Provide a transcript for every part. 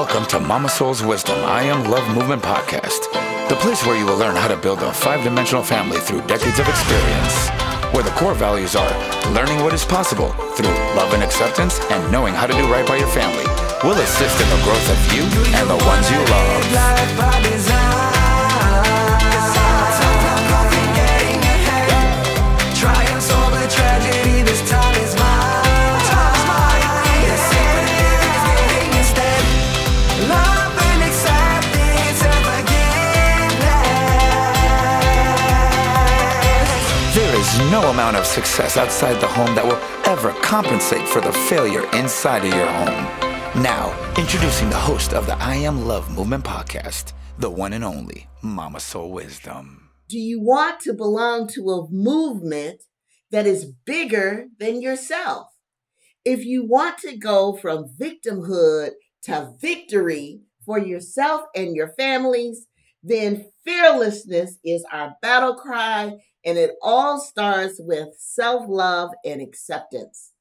welcome to Mama Soul's Wisdom I Am Love Movement podcast, the place where you will learn how to build a five dimensional family through decades of experience. Where the core values are learning what is possible through love and acceptance and knowing how to do right by your family. We'll assist in the growth of you and the ones you love. No amount of success outside the home that will ever compensate for the failure inside of your home. Now, introducing the host of the I Am Love Movement podcast, the one and only Mama Soul Wisdom. Do you want to belong to a movement that is bigger than yourself? If you want to go from victimhood to victory for yourself and your families, then fearlessness is our battle cry, and it all starts with self love and acceptance.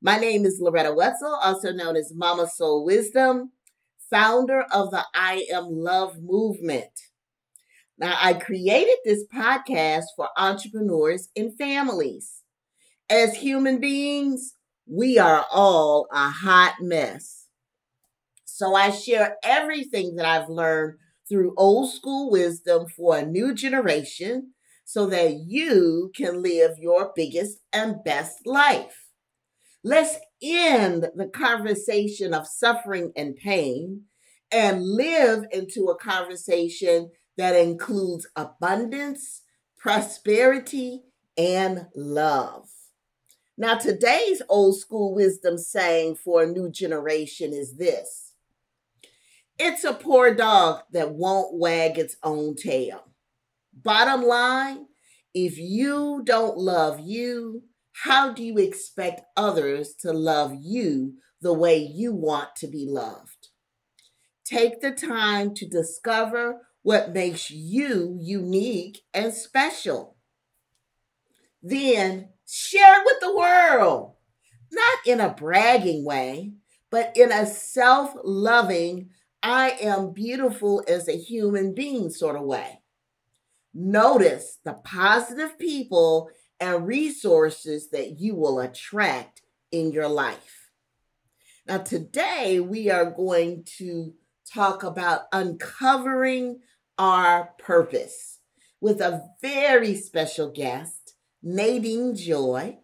My name is Loretta Wetzel, also known as Mama Soul Wisdom, founder of the I Am Love movement. Now, I created this podcast for entrepreneurs and families. As human beings, we are all a hot mess. So I share everything that I've learned through old school wisdom for a new generation so that you can live your biggest and best life. Let's end the conversation of suffering and pain and live into a conversation that includes abundance, prosperity, and love. Now, today's old school wisdom saying for a new generation is this It's a poor dog that won't wag its own tail. Bottom line, if you don't love you, how do you expect others to love you the way you want to be loved? Take the time to discover what makes you unique and special. Then share it with the world, not in a bragging way, but in a self loving, I am beautiful as a human being sort of way. Notice the positive people and resources that you will attract in your life. Now, today we are going to talk about uncovering our purpose with a very special guest, Nadine Joy.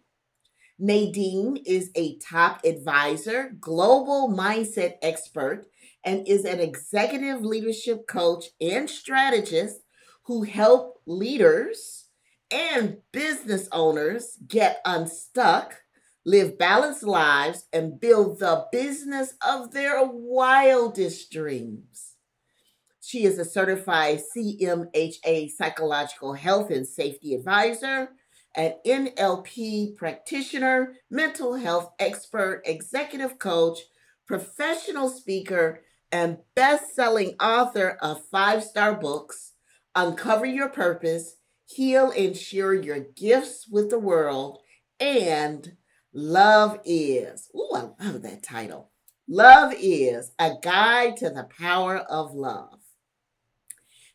Nadine is a top advisor, global mindset expert, and is an executive leadership coach and strategist who help leaders and business owners get unstuck, live balanced lives, and build the business of their wildest dreams. She is a certified CMHA psychological health and safety advisor, an NLP practitioner, mental health expert, executive coach, professional speaker, and best selling author of five star books Uncover Your Purpose, Heal and Share Your Gifts with the World, and Love Is. Ooh, I love that title. Love is a guide to the power of love.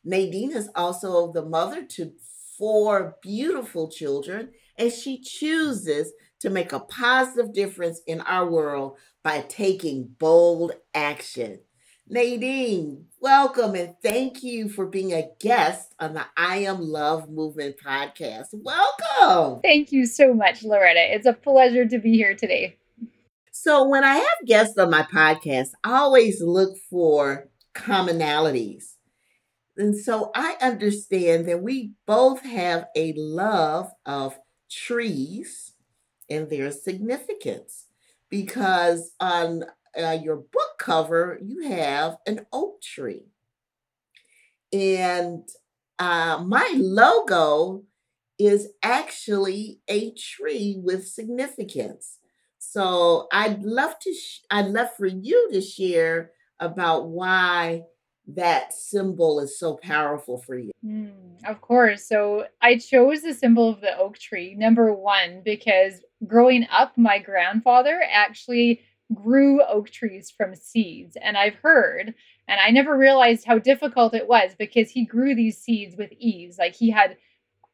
Nadine is also the mother to four beautiful children, and she chooses to make a positive difference in our world by taking bold action. Nadine, welcome and thank you for being a guest on the I Am Love Movement podcast. Welcome. Thank you so much, Loretta. It's a pleasure to be here today. So, when I have guests on my podcast, I always look for commonalities and so I understand that we both have a love of trees and their significance because on uh, your book cover, you have an oak tree. And uh, my logo is actually a tree with significance. So I'd love to, sh- I'd love for you to share about why that symbol is so powerful for you? Mm, of course. So I chose the symbol of the oak tree, number one, because growing up, my grandfather actually grew oak trees from seeds. And I've heard, and I never realized how difficult it was because he grew these seeds with ease. Like he had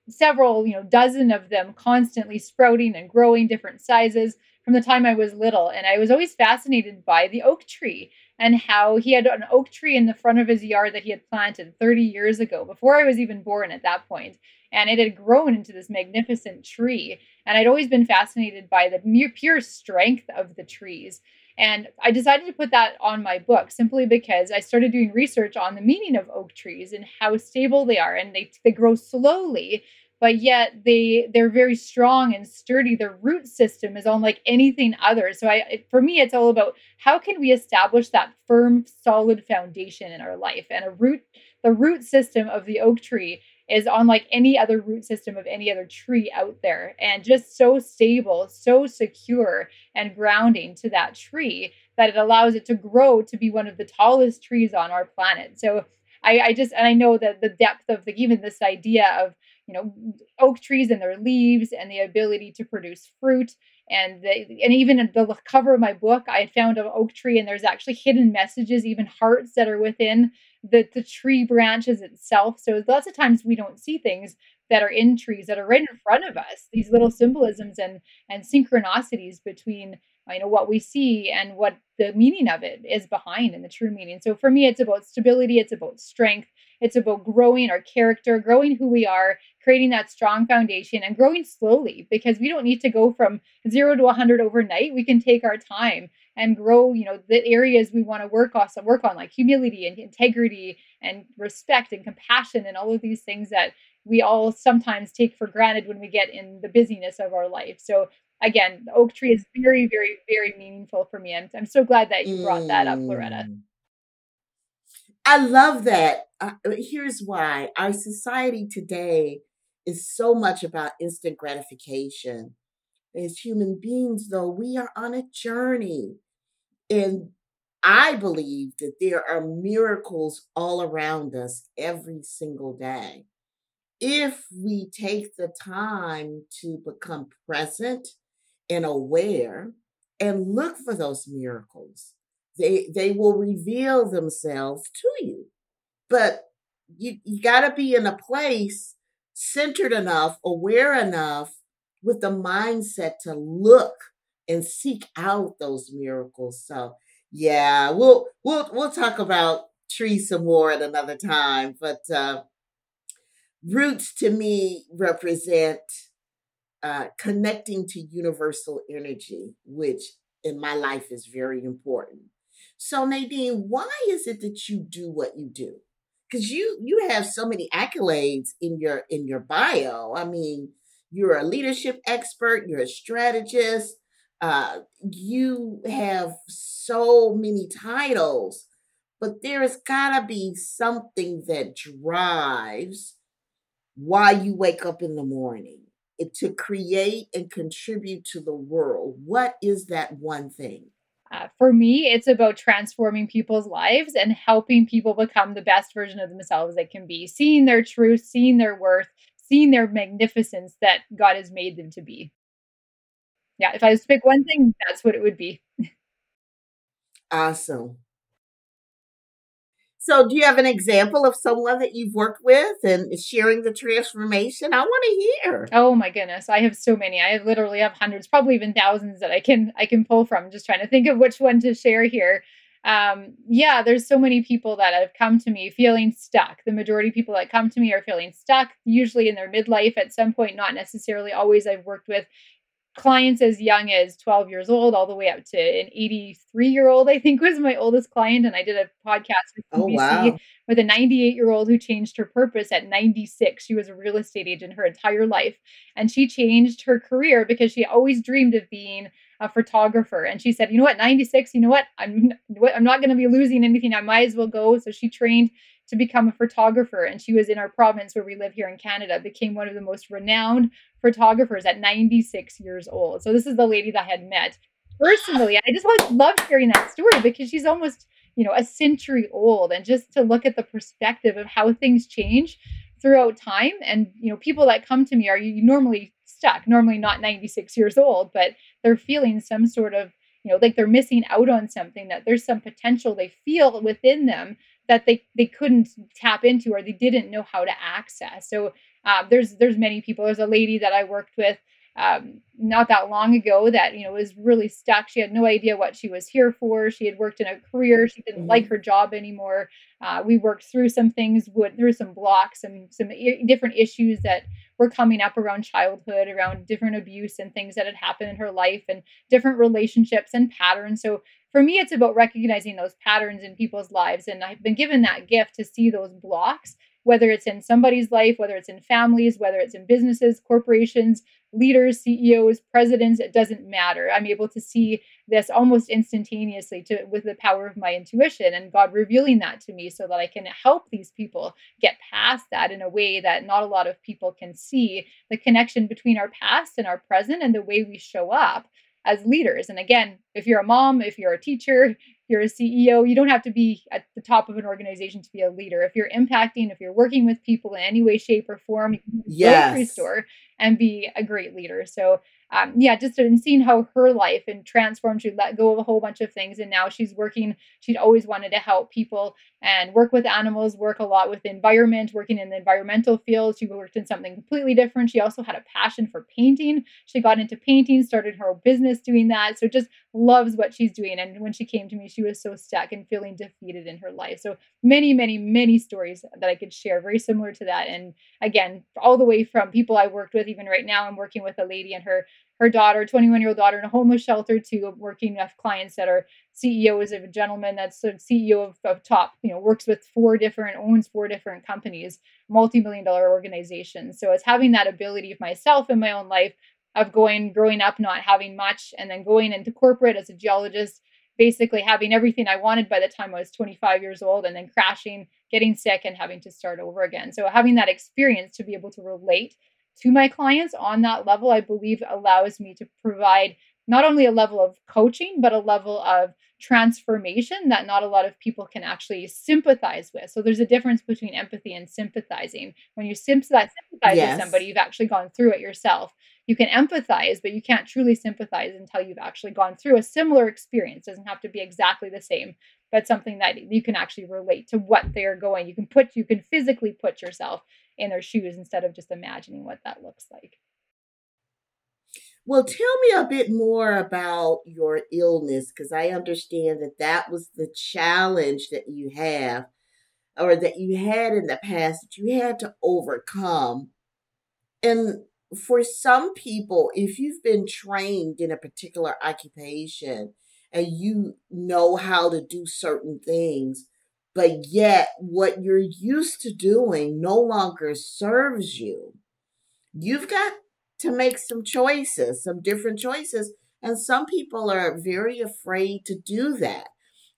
several, you know, dozen of them constantly sprouting and growing different sizes from the time I was little. And I was always fascinated by the oak tree and how he had an oak tree in the front of his yard that he had planted 30 years ago, before I was even born at that point. And it had grown into this magnificent tree. And I'd always been fascinated by the mere pure strength of the trees. And I decided to put that on my book simply because I started doing research on the meaning of oak trees and how stable they are. And they, they grow slowly, but yet they they're very strong and sturdy their root system is unlike anything other so i it, for me it's all about how can we establish that firm solid foundation in our life and a root the root system of the oak tree is unlike any other root system of any other tree out there. And just so stable so secure and grounding to that tree that it allows it to grow to be one of the tallest trees on our planet. So I, I just and I know that the depth of the even this idea of you know oak trees and their leaves and the ability to produce fruit and the, and even the cover of my book i had found an oak tree and there's actually hidden messages even hearts that are within the, the tree branches itself. So lots of times we don't see things that are in trees that are right in front of us these little symbolisms and and synchronicities between you know what we see and what the meaning of it is behind in the true meaning. So for me it's about stability it's about strength it's about growing our character growing who we are creating that strong foundation and growing slowly because we don't need to go from 0 to 100 overnight. We can take our time and grow you know the areas we want to work on work on like humility and integrity and respect and compassion and all of these things that we all sometimes take for granted when we get in the busyness of our life so again, the oak tree is very, very, very meaningful for me. I'm, I'm so glad that you brought that up, Loretta. Mm. I love that. Uh, here's why our society today is so much about instant gratification. As human beings, though, we are on a journey. And I believe that there are miracles all around us every single day. If we take the time to become present and aware and look for those miracles. They they will reveal themselves to you. But you, you got to be in a place centered enough, aware enough with the mindset to look and seek out those miracles. So, yeah, we'll we'll we'll talk about trees some more at another time, but uh roots to me represent uh, connecting to universal energy, which in my life is very important. So Nadine, why is it that you do what you do? Because you you have so many accolades in your in your bio. I mean, you're a leadership expert, you're a strategist, uh, you have so many titles, but there's gotta be something that drives why you wake up in the morning to create and contribute to the world. What is that one thing? Uh, for me, it's about transforming people's lives and helping people become the best version of themselves they can be, seeing their truth, seeing their worth, seeing their magnificence that God has made them to be. Yeah, if I was to pick one thing, that's what it would be. Awesome. So, do you have an example of someone that you've worked with and sharing the transformation? I want to hear. Oh my goodness, I have so many. I literally have hundreds, probably even thousands that I can I can pull from. Just trying to think of which one to share here. Um, yeah, there's so many people that have come to me feeling stuck. The majority of people that come to me are feeling stuck, usually in their midlife at some point, not necessarily always. I've worked with clients as young as 12 years old all the way up to an 83 year old i think was my oldest client and i did a podcast with oh, wow. with a 98 year old who changed her purpose at 96 she was a real estate agent her entire life and she changed her career because she always dreamed of being a photographer and she said you know what 96 you know what i'm i'm not going to be losing anything i might as well go so she trained to become a photographer. And she was in our province where we live here in Canada, became one of the most renowned photographers at 96 years old. So this is the lady that I had met personally. I just always love hearing that story because she's almost, you know, a century old. And just to look at the perspective of how things change throughout time. And, you know, people that come to me are you normally stuck, normally not 96 years old, but they're feeling some sort of you know like they're missing out on something that there's some potential they feel within them that they they couldn't tap into or they didn't know how to access. So uh, there's there's many people. There's a lady that i worked with um, not that long ago that you know was really stuck. She had no idea what she was here for. She had worked in a career she didn't Mhm. like her job anymore. Uh, we worked through some things, went through some blocks, some some i- different issues that were coming up around childhood, around different abuse and things that had happened in her life, and different relationships and patterns. So for me, it's about recognizing those patterns in people's lives, and I've been given that gift to see those blocks. Whether it's in somebody's life, whether it's in families, whether it's in businesses, corporations, leaders, CEOs, presidents, it doesn't matter. I'm able to see this almost instantaneously to with the power of my intuition and God revealing that to me so that I can help these people get past that in a way that not a lot of people can see the connection between our past and our present and the way we show up as leaders. And again, if you're a mom, if you're a teacher, you're a CEO, you don't have to be at the top of an organization to be a leader. If you're impacting, if you're working with people in any way, shape, or form, you can a grocery Yes. store and be a great leader. So um, yeah, just in seeing how her life and transformed, she let go of a whole bunch of things, and now she's working. She'd always wanted to help people and work with animals, work a lot with the environment, working in the environmental field. She worked in something completely different. She also had a passion for painting. She got into painting, started her own business doing that. So just loves what she's doing. And when she came to me, she was so stuck and feeling defeated in her life. So many, many, many stories that I could share, very similar to that. And again, all the way from people I worked with, even right now, I'm working with a lady and her her daughter, 21 year old daughter in a homeless shelter, to working with clients that are CEOs of a gentleman that's the CEO of, of top, you know, works with four different, owns four different companies, multi-million dollar organizations. So it's having that ability of myself in my own life of going, growing up, not having much, and then going into corporate as a geologist, basically having everything I wanted by the time I was 25 years old, and then crashing, getting sick, and having to start over again. So having that experience to be able to relate to my clients on that level, I believe allows me to provide not only a level of coaching, but a level of transformation that not a lot of people can actually sympathize with. So there's a difference between empathy and sympathizing. When you sympathize, sympathize Yes. with somebody, you've actually gone through it yourself. You can empathize, but you can't truly sympathize until you've actually gone through a similar experience. It doesn't have to be exactly the same, but something that you can actually relate to what they're going. You can put, you can physically put yourself in their shoes instead of just imagining what that looks like. Well, tell me a bit more about your illness because I understand that that was the challenge that you have or that you had in the past that you had to overcome. And for some people, if you've been trained in a particular occupation and you know how to do certain things, but yet what you're used to doing no longer serves you, you've got to make some choices, some different choices. And some people are very afraid to do that.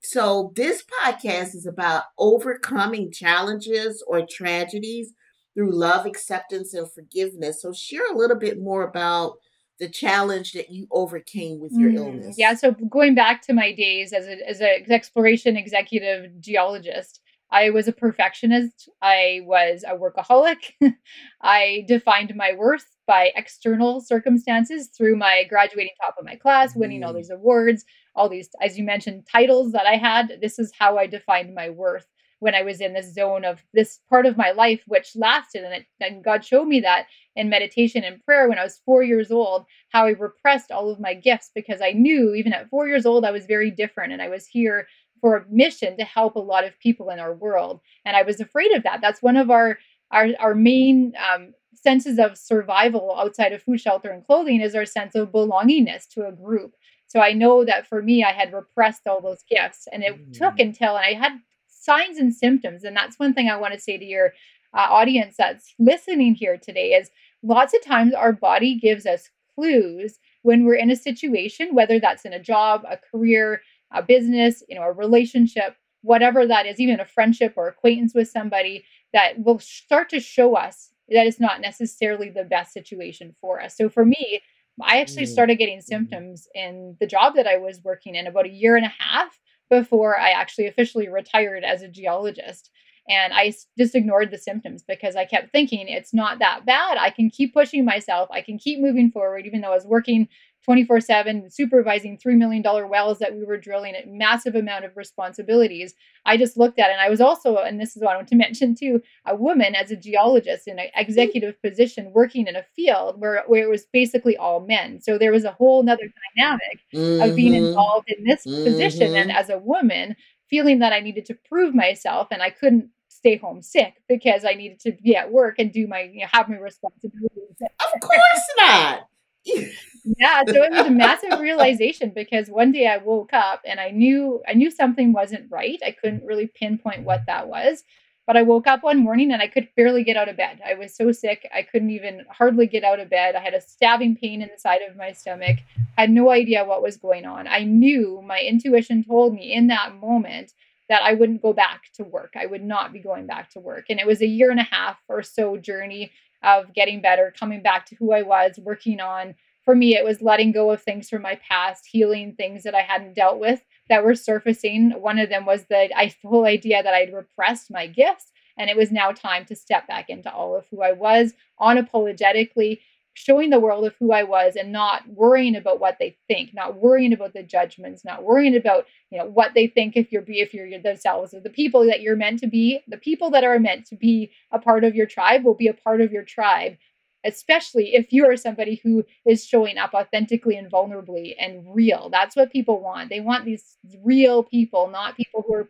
So, this podcast is about overcoming challenges or tragedies through love, acceptance, and forgiveness. So, share a little bit more about the challenge that you overcame with your Mm, illness. Yeah, so going back to my days as a as an exploration executive geologist, I was a perfectionist. I was a workaholic. I defined my worth by external circumstances through my graduating top of my class, winning all Mm. these awards, all these, as you mentioned, titles that I had. This is how I defined my worth when I was in this zone of this part of my life, which lasted. And, it, and God showed me that in meditation and prayer when I was four years old how I repressed all of my gifts because I knew even at four years old I was very different and I was here for a mission to help a lot of people in our world. And I was afraid of that. That's one of our our, our main um, senses of survival outside of food, shelter, and clothing is our sense of belongingness to a group. So I know that for me, I had repressed all those gifts, and it took Mm. until and I had signs and symptoms. And that's one thing I want to say to your uh, audience that's listening here today is lots of times our body gives us clues when we're in a situation, whether that's in a job, a career, a business, you know, a relationship, whatever that is, even a friendship or acquaintance with somebody that will start to show us that it's not necessarily the best situation for us. So for me, I actually Mm. started getting symptoms in the job that I was working in about a year and a half before I actually officially retired as a geologist. And I just ignored the symptoms because I kept thinking it's not that bad. I can keep pushing myself. I can keep moving forward, even though I was working 24 7, supervising $3 million wells that we were drilling, a massive amount of responsibilities. I just looked at it. And I was also, and this is what I want to mention too, a woman as a geologist in an executive position working in a field where, where it was basically all men. So there was a whole nother dynamic of being Mhm. involved in this position. And Mhm. as a woman, feeling that I needed to prove myself and I couldn't stay home sick because I needed to be at work and do my, you know, have my responsibilities. Of course not. Yeah, so it was a massive realization because one day I woke up and I knew I knew something wasn't right. I couldn't really pinpoint what that was. But I woke up one morning and I could barely get out of bed. I was so sick, I couldn't even hardly get out of bed. I had a stabbing pain in the side of my stomach. had no idea what was going on. I knew my intuition told me in that moment that I wouldn't go back to work. I would not be going back to work. And it was a year and a half or so journey of getting better, coming back to who I was, working on for me, it was letting go of things from my past, healing things that I hadn't dealt with that were surfacing. One of them was the whole idea that I'd repressed my gifts, and it was now time to step back into all of who I was, unapologetically, showing the world of who I was, and not worrying about what they think, not worrying about the judgments, not worrying about you know what they think if you're be if you're themselves or the people that you're meant to be. The people that are meant to be a part of your tribe will be a part of your tribe especially if you are somebody who is showing up authentically and vulnerably and real. That's what people want. They want these real people, not people who are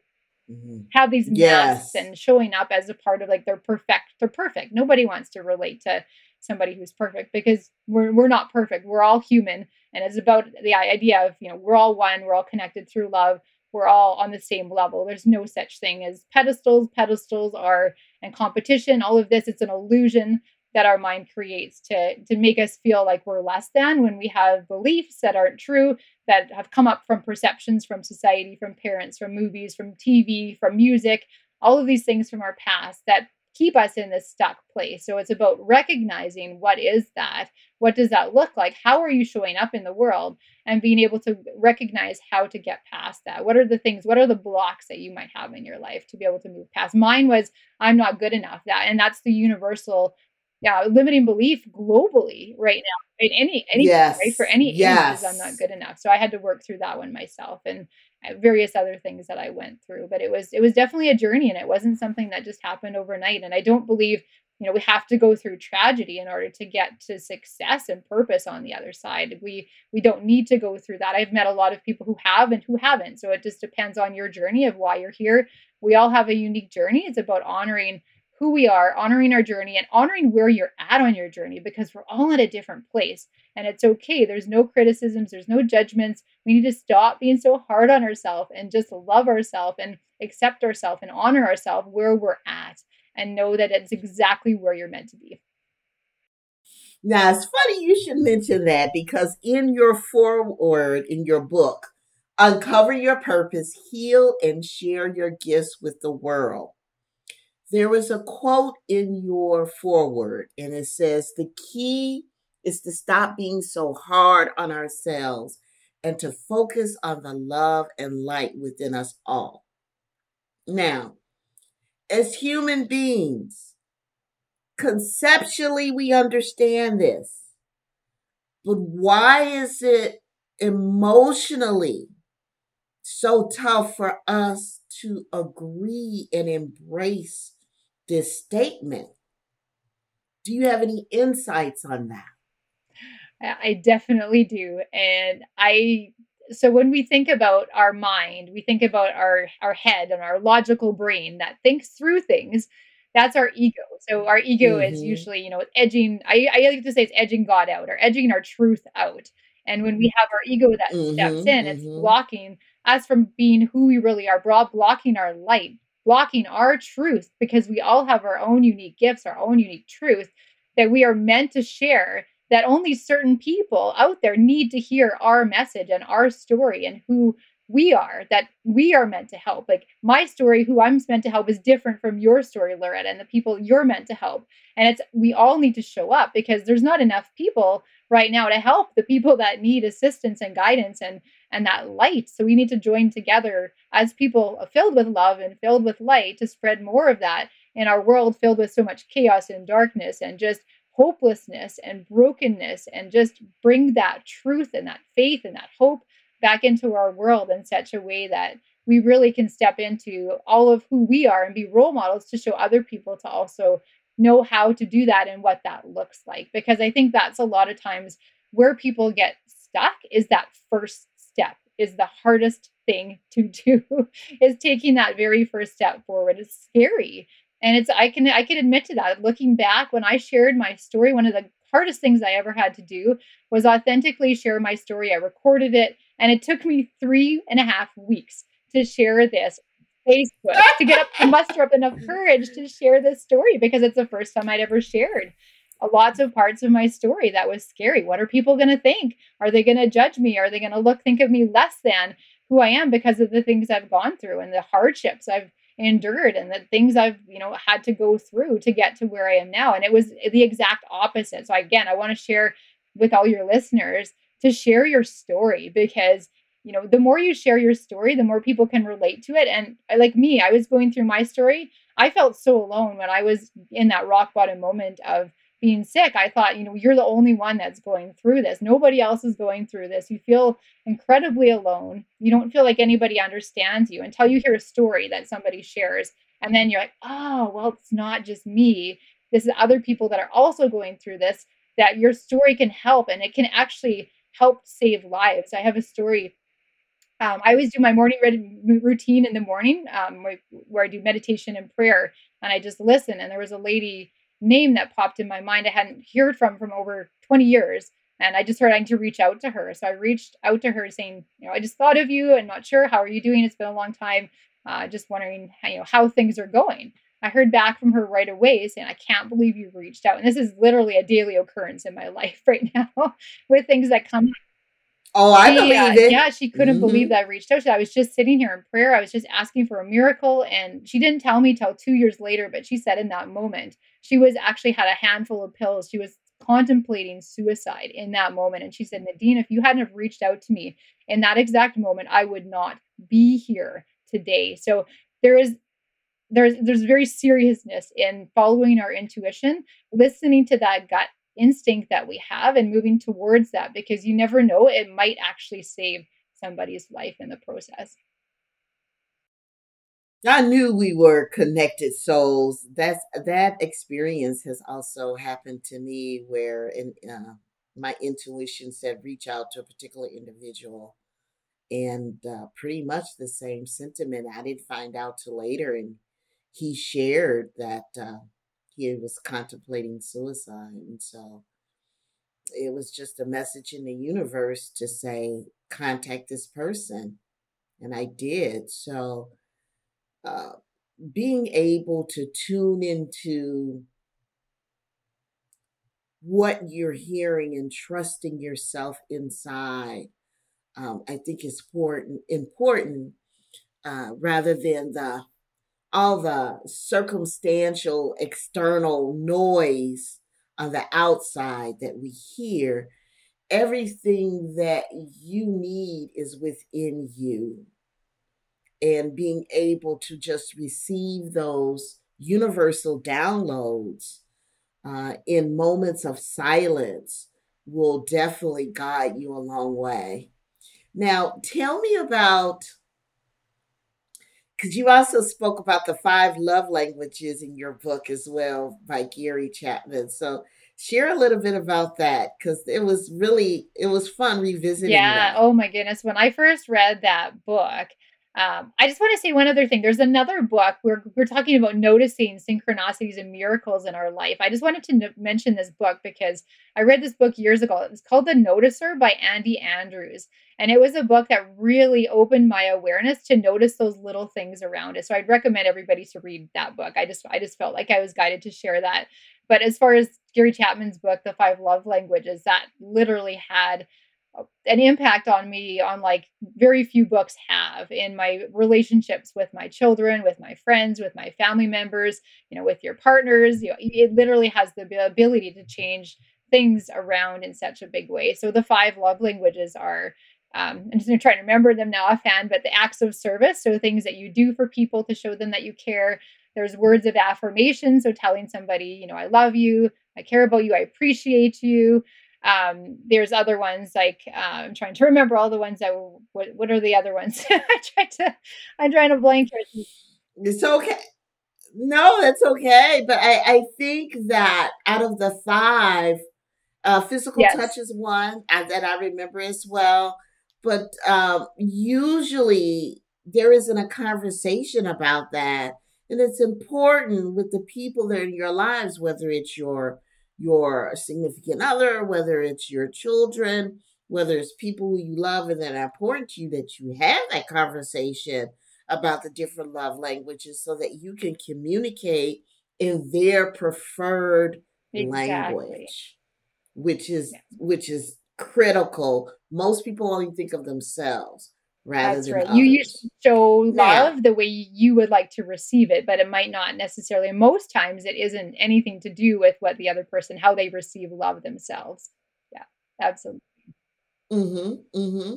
Mhm. have these masks and showing up as a part of like they're perfect. They're perfect. Nobody wants to relate to somebody who's perfect because we're we're not perfect. We're all human, and it's about the idea of you know we're all one. We're all connected through love. We're all on the same level. There's no such thing as pedestals. Pedestals are and competition. All of this, it's an illusion that our mind creates to to make us feel like we're less than when we have beliefs that aren't true that have come up from perceptions from society from parents from movies from tv from music all of these things from our past that keep us in this stuck place. So it's about recognizing what is that? What does that look like? How are you showing up in the world and being able to recognize how to get past that? What are the things what are the blocks that you might have in your life to be able to move past? Mine was i'm not good enough. That and that's the universal yeah, limiting belief globally right now in any any right? For Yes. any images I'm not good enough. So I had to work through that one myself. And Uh, various other things that I went through. But it was it was definitely a journey and it wasn't something that just happened overnight. And I don't believe you know we have to go through tragedy in order to get to success and purpose on the other side. We we don't need to go through that. I've met a lot of people who have and who haven't. So it just depends on your journey of why you're here. We all have a unique journey. It's about honoring who we are, honoring our journey, and honoring where you're at on your journey because we're all at a different place. And it's okay. There's no criticisms, there's no judgments. We need to stop being so hard on ourselves and just love ourselves and accept ourselves and honor ourselves where we're at and know that it's exactly where you're meant to be. Now, it's funny you should mention that because in your foreword in your book, Uncover Your Purpose, Heal and Share Your Gifts with the World, there was a quote in your foreword, and it says, The key is to stop being so hard on ourselves and to focus on the love and light within us all. Now, as human beings, conceptually we understand this, but why is it emotionally so tough for us to agree and embrace this statement? Do you have any insights on that? I definitely do. And I so when we think about our mind, we think about our our head and our logical brain that thinks through things. That's our ego. So our ego is Mm-hmm. usually, you know, edging. I, I like to say it's edging God out or edging our truth out. And when we have our ego that steps Mm-hmm. in, it's Mm-hmm. blocking us from being who we really are, blocking our light, blocking our truth, because we all have our own unique gifts, our own unique truth that we are meant to share that only certain people out there need to hear our message and our story and who we are that we are meant to help. Like my story who i'm meant to help is different from your story loretta and the people you're meant to help. And it's we all need to show up because there's not enough people right now to help the people that need assistance and guidance and and that light so we need to join together as people filled with love and filled with light to spread more of that in our world filled with so much chaos and darkness and just hopelessness and brokenness and just bring that truth and that faith and that hope back into our world in such a way that we really can step into all of who we are and be role models to show other people to also know how to do that and what that looks like. Because I think that's a lot of times where people get stuck is that first is the hardest thing to do is taking that very first step forward. It's scary. And it's I can I can admit to that. Looking back when I shared my story, one of the hardest things I ever had to do was authentically share my story. I recorded it and it took me three and a half weeks to share this Facebook to get up to muster up enough courage to share this story because it's the first time I'd ever shared lots of parts of my story that was scary. What are people going to think? Are they going to judge me? Are they going to look think of me less than who I am because of the things I've gone through and the hardships I've endured and the things I've, you know, had to go through to get to where I am now. And it was the exact opposite. So again, I want to share with all your listeners to share your story because you know the more you share your story the more people can relate to it and like me i was going through my story i felt so alone when i was in that rock bottom moment of being sick i thought you know you're the only one that's going through this. Nobody else is going through this. You feel incredibly alone. You don't feel like anybody understands you until you hear a story that somebody shares. And then you're like oh well it's not just me. This is other people that are also going through this that your story can help and it can actually help save lives. I have a story um, I always do my morning routine in the morning um, where, where, I do meditation and prayer, and I just listen. And there was a lady name that popped in my mind I hadn't heard from from over 20 years, and I just heard I need to reach out to her. So I reached out to her saying, you know, I just thought of you and not sure how are you doing. It's been a long time. Uh, just wondering, you know, how things are going. I heard back from her right away saying, I can't believe you reached out. And this is literally a daily occurrence in my life right now with things that come Oh, I believe uh, it. Yeah, she couldn't Mhm. believe that I reached out. I was just sitting here in prayer. I was just asking for a miracle. And she didn't tell me till two years later, but she said in that moment, she was actually had a handful of pills. She was contemplating suicide in that moment. And she said, Nadine, if you hadn't have reached out to me in that exact moment, I would not be here today. So there is there's there's very seriousness in following our intuition, listening to that gut instinct that we have and moving towards that because you never know it might actually save somebody's life in the process I knew we were connected souls. That's that experience has also happened to me where in uh, my intuition said reach out to a particular individual, and uh, pretty much the same sentiment. I didn't find out till later, and he shared that uh, he was contemplating suicide, and so it was just a message in the universe to say contact this person, and I did. So uh, being able to tune into what you're hearing and trusting yourself inside, um, I think is important. Important uh, rather than the all the circumstantial external noise on the outside that we hear. Everything that you need is within you and being able to just receive those universal downloads uh, in moments of silence will definitely guide you a long way. Now, tell me about because you also spoke about the five love languages in your book as well by Gary Chapman. So share a little bit about that because it was really it was fun revisiting yeah that. oh my goodness when i first read that book um, I just want to say one other thing. There's another book where we're talking about noticing synchronicities and miracles in our life. I just wanted to n- mention this book because I read this book years ago. It was called The Noticer by Andy Andrews. And it was a book that really opened my awareness to notice those little things around us. So I'd recommend everybody to read that book. I just I just felt like I was guided to share that. But as far as Gary Chapman's book, The Five Love Languages, that literally had an impact on me on like very few books have in my relationships with my children with my friends with my family members you know with your partners you know it literally has the ability to change things around in such a big way so the five love languages are um, I'm just trying to remember them now offhand, but the acts of service, so things that you do for people to show them that you care. There's words of affirmation, so telling somebody, you know, I love you, I care about you. I appreciate you. Um, there's other ones like uh, I'm trying to remember all the ones that. What What are the other ones? I try to. I'm trying to blank. It's okay. No, that's okay. But I, I think that out of the five, uh, physical Yes. touch is one uh, that I remember as well. But um, usually there isn't a conversation about that, and it's important with the people that are in your lives, whether it's your your significant other, whether it's your children, whether it's people who you love and that are important to you, that you have that conversation about the different love languages so that you can communicate in their preferred Exactly. language which is Yeah. which is critical most people only think of themselves rather That's than right. others You used to show Now- love the way you would like to receive it, but it might not necessarily. Most times, it isn't anything to do with what the other person, how they receive love themselves. Yeah, absolutely. mm-hmm mm-hmm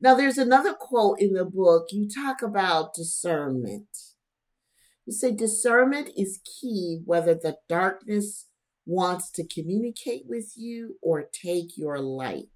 now there's another quote in the book you talk about discernment you say discernment is key whether the darkness wants to communicate with you or take your light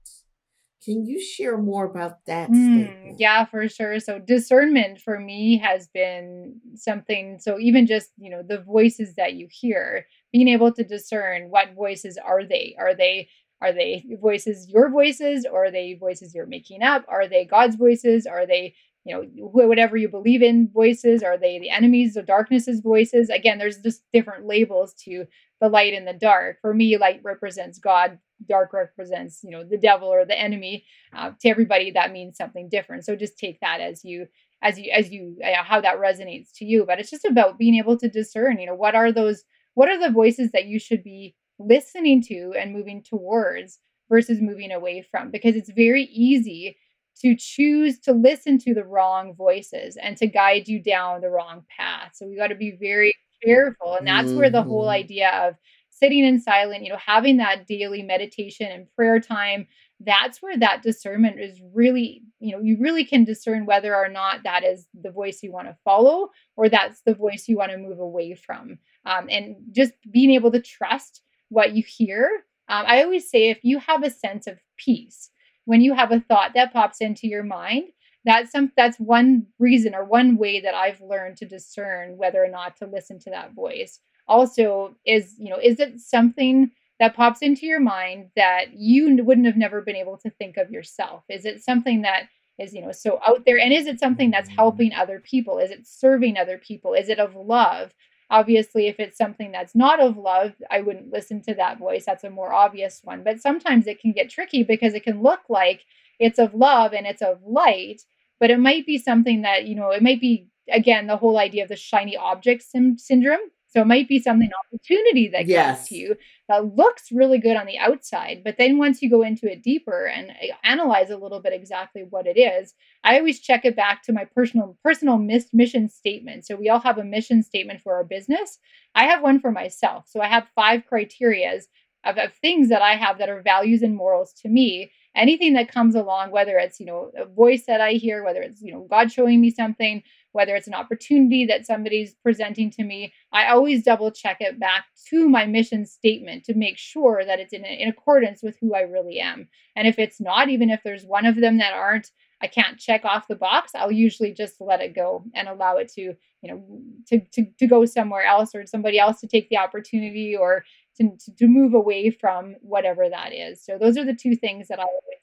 can you share more about that Mm, yeah, for sure. So discernment for me has been something. So even just you know the voices that you hear, being able to discern what voices are they? Are they are they voices your voices, or are they voices you're making up? Are they God's voices? Are they you know wh- whatever you believe in voices? Are they the enemies of darkness's voices? Again, there's just different labels to the light and the dark. For me, light represents God. Dark represents you know the devil or the enemy uh, to everybody that means something different. So just take that as you as you as you uh, how that resonates to you. But it's just about being able to discern you know what are those what are the voices that you should be listening to and moving towards versus moving away from? Because it's very easy to choose to listen to the wrong voices and to guide you down the wrong path. So we got to be very careful and that's where the whole Mhm. idea of sitting in silent you know having that daily meditation and prayer time that's where that discernment is really you know you really can discern whether or not that is the voice you want to follow or that's the voice you want to move away from. Um, and just being able to trust what you hear um, i always say if you have a sense of peace when you have a thought that pops into your mind that's some that's one reason or one way that i've learned to discern whether or not to listen to that voice also is you know is it something that pops into your mind that you wouldn't have never been able to think of yourself? Is it something that is you know so out there? And is it something that's mm-hmm. helping other people? Is it serving other people? Is it of love? Obviously if it's something that's not of love i wouldn't listen to that voice. That's a more obvious one. But sometimes it can get tricky because it can look like it's of love and it's of light but it might be something that you know it might be again the whole idea of the shiny object sym- syndrome so it might be something opportunity that comes Yes. to you that looks really good on the outside but then once you go into it deeper and uh, analyze a little bit exactly what it is i always check it back to my personal personal mis- mission statement. So we all have a mission statement for our business. I have one for myself. So i have five criterias of, of things that i have that are values and morals to me. Anything that comes along whether it's you know a voice that i hear whether it's you know god showing me something whether it's an opportunity that somebody's presenting to me i always double check it back to my mission statement to make sure that it's in, in accordance with who i really am. And if it's not even if there's one of them that aren't i can't check off the box. I'll usually just let it go and allow it to you know to, to, to go somewhere else or somebody else to take the opportunity or to, to, move away from whatever that is. So those are the two things that i always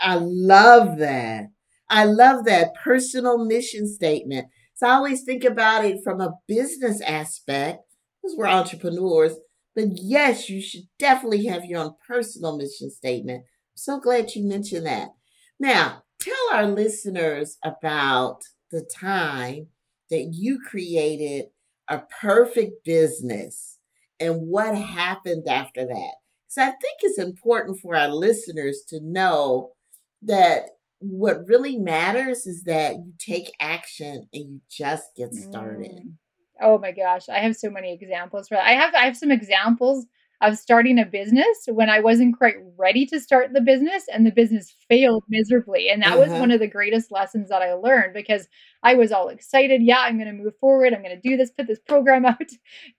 I love that. I love that personal mission statement. So I always think about it from a business aspect because we're entrepreneurs. But yes, you should definitely have your own personal mission statement. So glad you mentioned that. Now, tell our listeners about the time that you created a perfect business and what happened after that. So I think it's important for our listeners to know that what really matters is that you take action and you just get started. Mm. Oh my gosh, I have so many examples for that. I have I have some examples of starting a business when I wasn't quite ready to start the business and the business failed miserably. And that was Uh-huh. one of the greatest lessons that I learned because I was all excited. Yeah, I'm going to move forward. I'm going to do this, put this program out,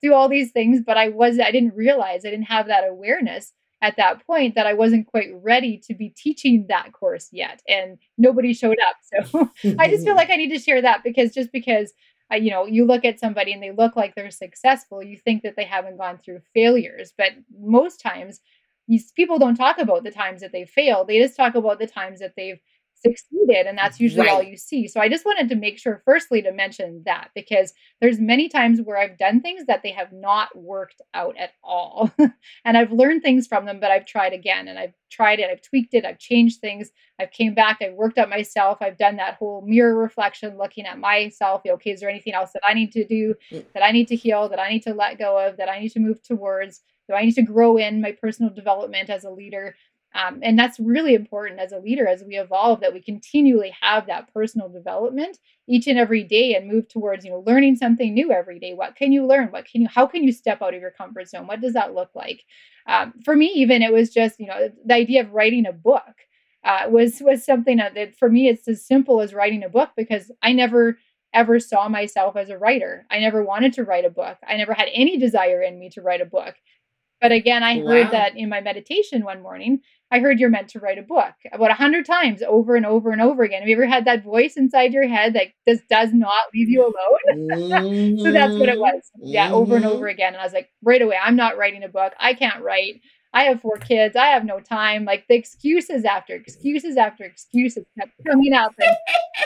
do all these things. But I was, I didn't realize, I didn't have that awareness at that point that I wasn't quite ready to be teaching that course yet. And nobody showed up. So I just feel like I need to share that because just because you know you look at somebody and they look like they're successful, you think that they haven't gone through failures, but most times these people don't talk about the times that they failed. They just talk about the times that they've succeeded and that's usually all you see. So I just wanted to make sure firstly to mention that because there's many times where I've done things that they have not worked out at all. and I've learned things from them, but I've tried again and I've tried it, I've tweaked it, I've changed things, I've came back, I've worked up myself, I've done that whole mirror reflection, looking at myself. Okay, is there anything else that I need to do, Mm. that I need to heal, that I need to let go of, that I need to move towards? Do I need to grow in my personal development as a leader? Um, and that's really important as a leader as we evolve that we continually have that personal development each and every day and move towards you know learning something new every day. What can you learn? What can you how can you step out of your comfort zone? What does that look like? Um, for me even it was just you know the idea of writing a book uh, was was something that, that for me it's as simple as writing a book because i never ever saw myself as a writer. I never wanted to write a book. I never had any desire in me to write a book but again i heard that in my meditation one morning I heard you're meant to write a book about a hundred times over and over and over again. Have you ever had that voice inside your head that just does not leave you alone? So that's what it Mhm. was. Yeah, over and Mhm. over again. And I was like, right away, I'm not writing a book. I can't write. I have four kids. I have no time. Like the excuses after excuses after excuses kept coming up. And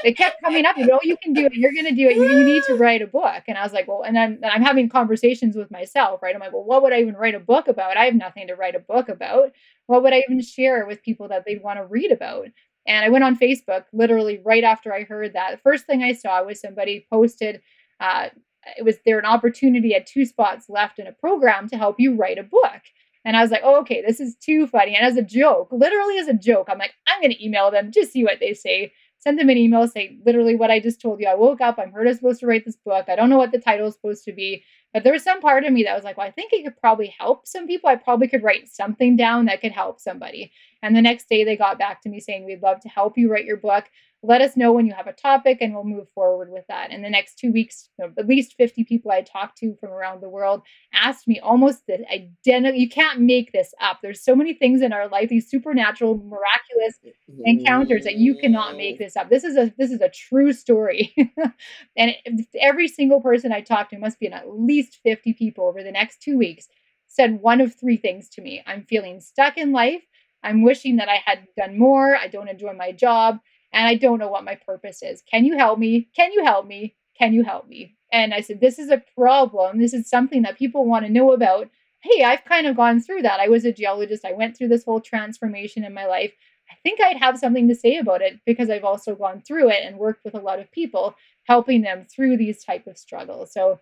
they kept coming up. You know, you can do it. You're going to do it. You, need to write a book. And I was like, well, and I'm, and I'm having conversations with myself, right? I'm like, well, what would I even write a book about? I have nothing to write a book about. What would I even share with people that they'd want to read about? And I went on Facebook literally right after I heard that. The first thing I saw was somebody posted, uh, it was there an opportunity at two spots left in a program to help you write a book. And I was like, oh, okay, this is too funny. And as a joke, literally as a joke, I'm like, I'm going to email them, just see what they say. Send them an email, say literally what I just told you. I woke up, I'm heard I'm supposed to write this book. I don't know what the title is supposed to be. But there was some part of me that was like, well, I think it could probably help some people. I probably could write something down that could help somebody. And the next day they got back to me saying, we'd love to help you write your book. Let us know when you have a topic and we'll move forward with that. In the next two weeks, you know, at least 50 people I talked to from around the world asked me almost the identical. You can't make this up. There's so many things in our life, these supernatural, miraculous encounters that you cannot make this up. This is a this is a true story. and every single person I talked to must be at least 50 people over the next 2 weeks said one of three things to me. I'm feeling stuck in life. I'm wishing that I had done more. I don't enjoy my job and I don't know what my purpose is. Can you help me? Can you help me? Can you help me? And I said, This is a problem. This is something that people want to know about. Hey, I've kind of gone through that. I was a geologist. I went through this whole transformation in my life. I think I'd have something to say about it because I've also gone through it and worked with a lot of people, helping them through these type of struggles. So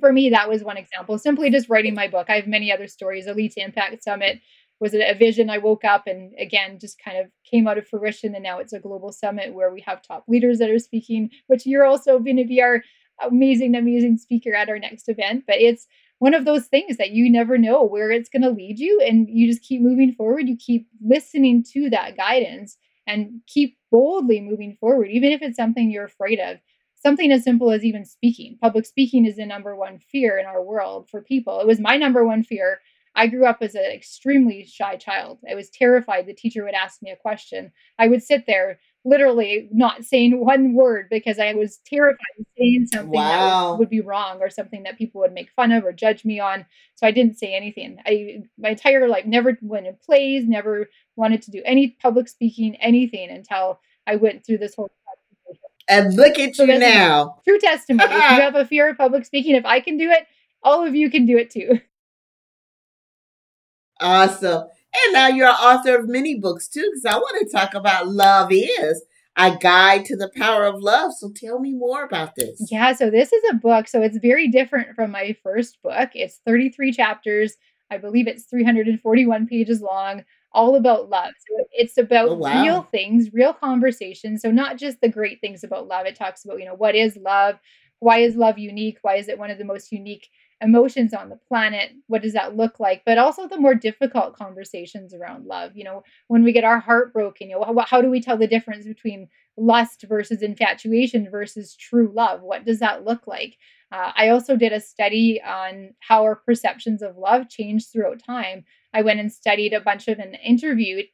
for me, that was one example. Simply just writing my book. I have many other stories. Elite Impact Summit was it a vision I woke up and again just kind of came out of fruition. And now it's a global summit where we have top leaders that are speaking, which you're also going to be our amazing, amazing speaker at our next event. But it's one of those things that you never know where it's going to lead you. And you just keep moving forward. You keep listening to that guidance and keep boldly moving forward, even if it's something you're afraid of something as simple as even speaking. Public speaking is the number one fear in our world for people. It was my number one fear. I grew up as an extremely shy child. I was terrified the teacher would ask me a question. I would sit there literally not saying one word because I was terrified of saying something that would, would be wrong or something that people would make fun of or judge me on. So I didn't say anything. I my entire life never went in plays, never wanted to do any public speaking, anything until I went through this whole And look at So you now. true testimony. if you have a fear of public speaking, if I can do it, all of you can do it too. Awesome. And now you're an author of many books too, because I want to talk about Love Is, a guide to the power of love. So tell me more about this. Yeah, so this is a book. So it's very different from my first book. It's 33 chapters. I believe it's 341 pages long, all about love. So it's about Oh, wow. real things, real conversations. So not just the great things about love. It talks about, you know, what is love? Why is love unique? Why is it one of the most unique emotions on the planet what does that look like? But also the more difficult conversations around love you know when we get our heart broken you know how, how do we tell the difference between lust versus infatuation versus true love? What does that look like? Uh, i also did a study on how our perceptions of love change throughout time. I went and studied a bunch of and interviewed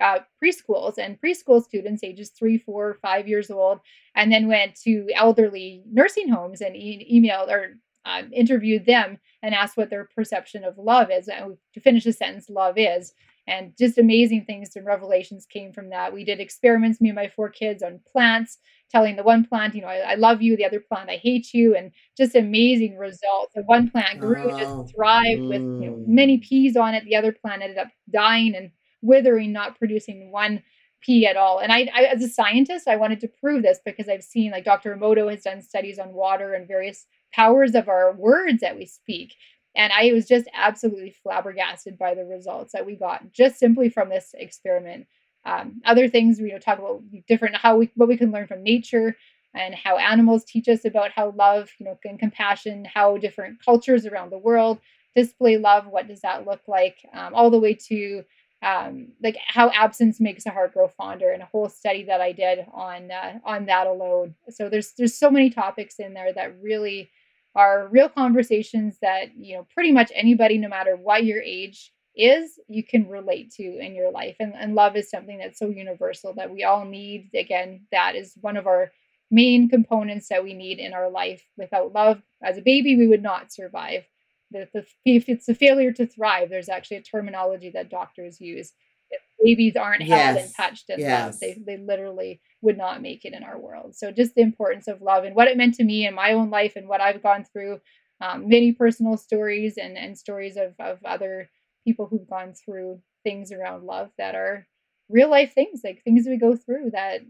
uh, preschools and preschool students ages three, four, five years old, and then went to elderly nursing homes and e- emailed or um, interviewed them and asked what their perception of love is. And to finish the sentence, love is. And just amazing things and revelations came from that. We did experiments, me and my four kids, on plants, telling the one plant, you know, I, I love you, the other plant, I hate you, and just amazing results. The one plant grew, Oh, just thrived with you know, mm. many peas on it. The other plant ended up dying and withering, not producing one pea at all. And I, I, as a scientist, I wanted to prove this because I've seen like Dr. Emoto has done studies on water and various powers of our words that we speak. And I was just absolutely flabbergasted by the results that we got just simply from this experiment. Um, other things, you know, talk about different how we what we can learn from nature and how animals teach us about how love, you know, and compassion, how different cultures around the world display love. What does that look like? Um, all the way to um, like how absence makes a heart grow fonder, and a whole study that I did on uh, on that alone. So there's there's so many topics in there that really are real conversations that you know pretty much anybody, no matter what your age is, you can relate to in your life. And, and love is something that's so universal that we all need. Again, that is one of our main components that we need in our life. Without love, as a baby, we would not survive the, the if it's a failure to thrive, there's actually a terminology that doctors use. If babies aren't held and touched and Yes. loved, they, they literally would not make it in our world. So just the importance of love and what it meant to me in my own life and what I've gone through, um, many personal stories and, and stories of, of other people who've gone through things around love that are real life things, like things we go through that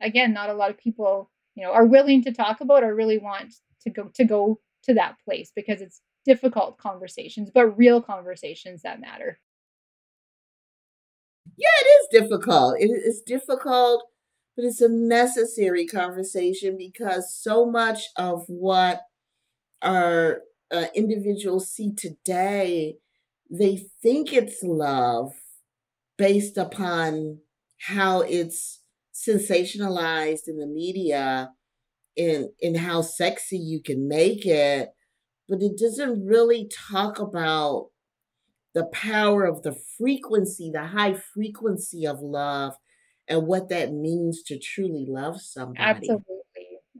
again, not a lot of people, you know, are willing to talk about or really want to go to go to that place because it's difficult conversations, but real conversations that matter. Yeah, it is difficult. It is difficult, but it's a necessary conversation because so much of what our uh, individuals see today, they think it's love based upon how it's sensationalized in the media and, and how sexy you can make it, but it doesn't really talk about the power of the frequency, the high frequency of love, and what that means to truly love somebody. Absolutely.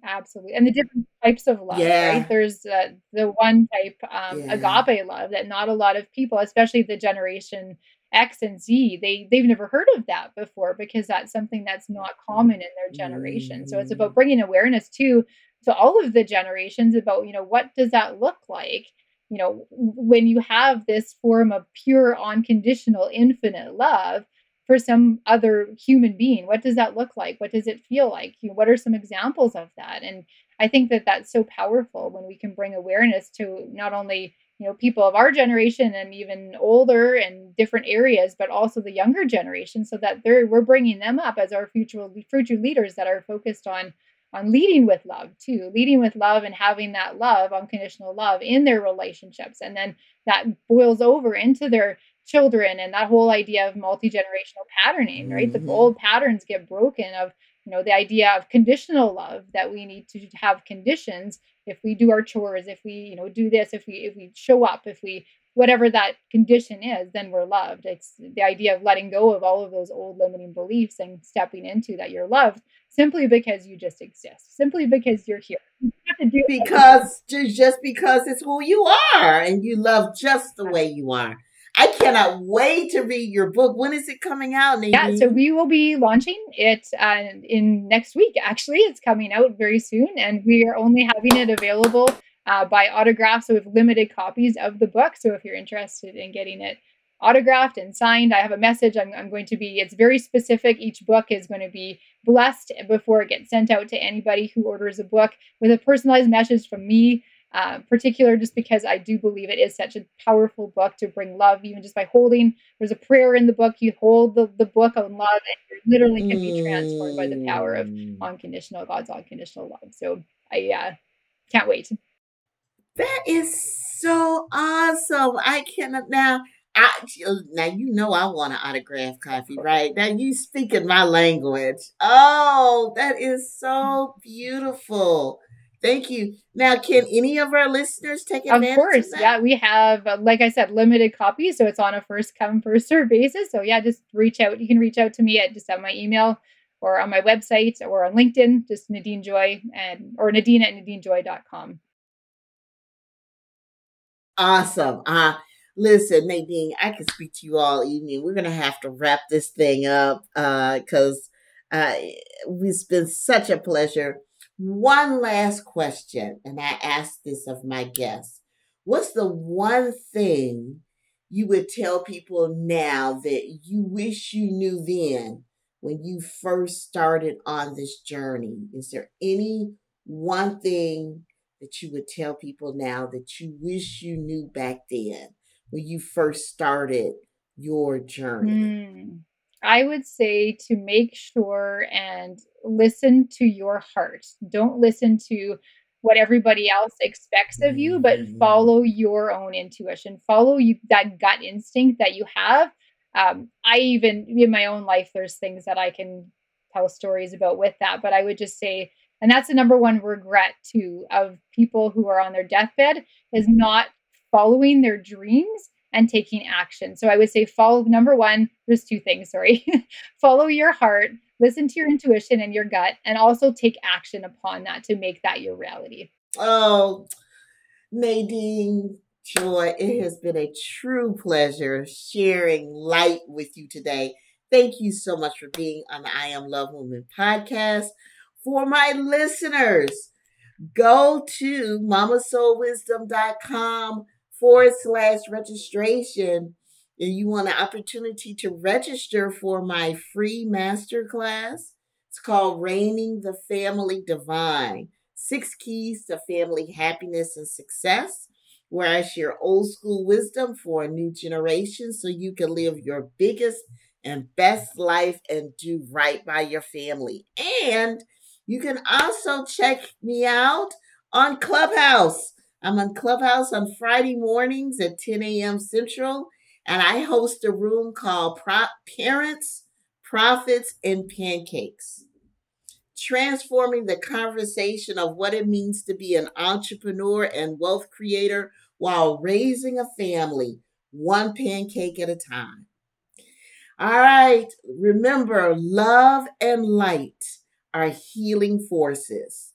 Absolutely. And the different types of love, Yeah. right? There's uh, the one type, um, Yeah. agape love, that not a lot of people, especially the generation X and Z, they, they've never heard of that before because that's something that's not common in their generation. So it's about Mhm. bringing awareness to to all of the generations about, you know, what does that look like? You know, when you have this form of pure, unconditional, infinite love, for some other human being? What does that look like? What does it feel like? You know, what are some examples of that? And i think that that's so powerful when we can bring awareness to not only you know people of our generation and even older and different areas but also the younger generation so that they're we're bringing them up as our future future leaders that are focused on on leading with love too. Leading with love and having that love unconditional love in their relationships and then that boils over into their children and that whole idea of multi-generational patterning right? The Mhm. old patterns get broken of you know the idea of conditional love that we need to have conditions. If we do our chores if we you know do this if we if we show up if we whatever that condition is then we're loved. It's the idea of letting go of all of those old limiting beliefs and stepping into that you're loved simply because you just exist simply because you're here. You have to do because ju- just because it's who you are and you love just the way you are. I cannot wait to read your book. When is it coming out, Nadine? Yeah, so we will be launching it uh, in next week. Actually, it's coming out very soon, and we are only having it available uh, by autograph. So we have limited copies of the book. So if you're interested in getting it autographed and signed, I have a message. I'm, I'm going to be. It's very specific. Each book is going to be blessed before it gets sent out to anybody who orders a book with a personalized message from me uh, particular just because I do believe it is such a powerful book to bring love, even just by holding. There's a prayer in the book. You hold the, the book on love, and you literally can be transformed by the power of Mm. unconditional God's unconditional love. So I uh, can't wait. That is so awesome. I cannot now. I now you know I want an autograph copy, right? Now you speaking my language. Oh, that is so beautiful. Thank you. Now, can any of our listeners take advantage? Of course, that? yeah, we have, uh, like I said, limited copies, so it's on a first come first serve basis. So yeah, just reach out. You can reach out to me at just at my email or on my website or on LinkedIn, just Nadine Joy and or Nadine at NadineJoy.com. Awesome. Uh listen, Nadine, I can speak to you all evening. We're gonna have to wrap this thing up uh because uh it's been such a pleasure. One last question, and I ask this of my guests. What's the one thing you would tell people now that you wish you knew then when you first started on this journey? Is there any one thing that you would tell people now that you wish you knew back then when you first started your journey? Mm. I would say to make sure and listen to your heart. Don't listen to what everybody else expects of you, but Mhm. follow your own intuition. Follow you that gut instinct that you have. Um, I even in my own life, there's things that I can tell stories about with that, but I would just say, and that's the number one regret too of people who are on their deathbed is not following their dreams and taking action. So I would say follow number one, there's two things, sorry. follow your heart, listen to your intuition and your gut, and also take action upon that to make that your reality. Oh, Nadine Joy, it has been a true pleasure sharing light with you today. Thank you so much for being on the I Am Love Movement podcast. For my listeners, go to mamasoulwisdom.com forward slash registration. And you want an opportunity to register for my free masterclass. It's called Reigning the Family Divine Six Keys to Family Happiness and Success, where I share old school wisdom for a new generation so you can live your biggest and best life and do right by your family. And you can also check me out on Clubhouse. I'm on Clubhouse on Friday mornings at 10 a.m. Central, and I host a room called Pro- Parents, Profits, and Pancakes. Transforming the conversation of what it means to be an entrepreneur and wealth creator while raising a family, one pancake at a time. All right, remember love and light are healing forces.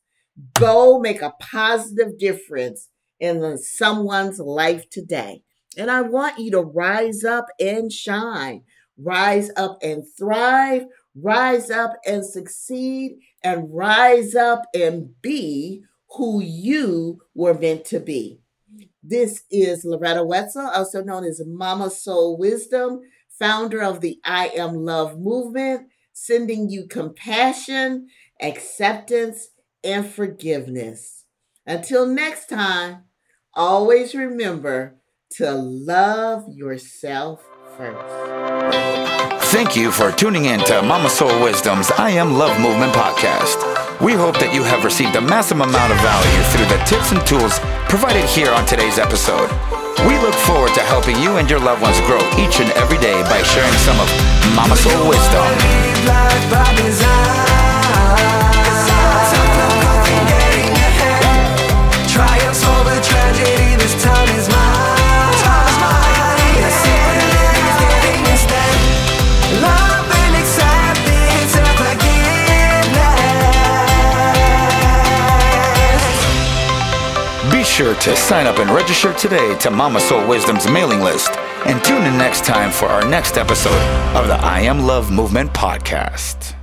Go make a positive difference in someone's life today. And I want you to rise up and shine, rise up and thrive, rise up and succeed, and rise up and be who you were meant to be. This is Loretta Wetzel, also known as Mama Soul Wisdom, founder of the I Am Love movement, sending you compassion, acceptance, and forgiveness. Until next time, always remember to love yourself first. Thank you for tuning in to Mama Soul Wisdom's I Am Love Movement podcast. We hope that you have received a massive amount of value through the tips and tools provided here on today's episode. We look forward to helping you and your loved ones grow each and every day by sharing some of Mama Soul Wisdom. Sure to sign up and register today to Mama Soul Wisdom's mailing list and tune in next time for our next episode of the I Am Love Movement podcast.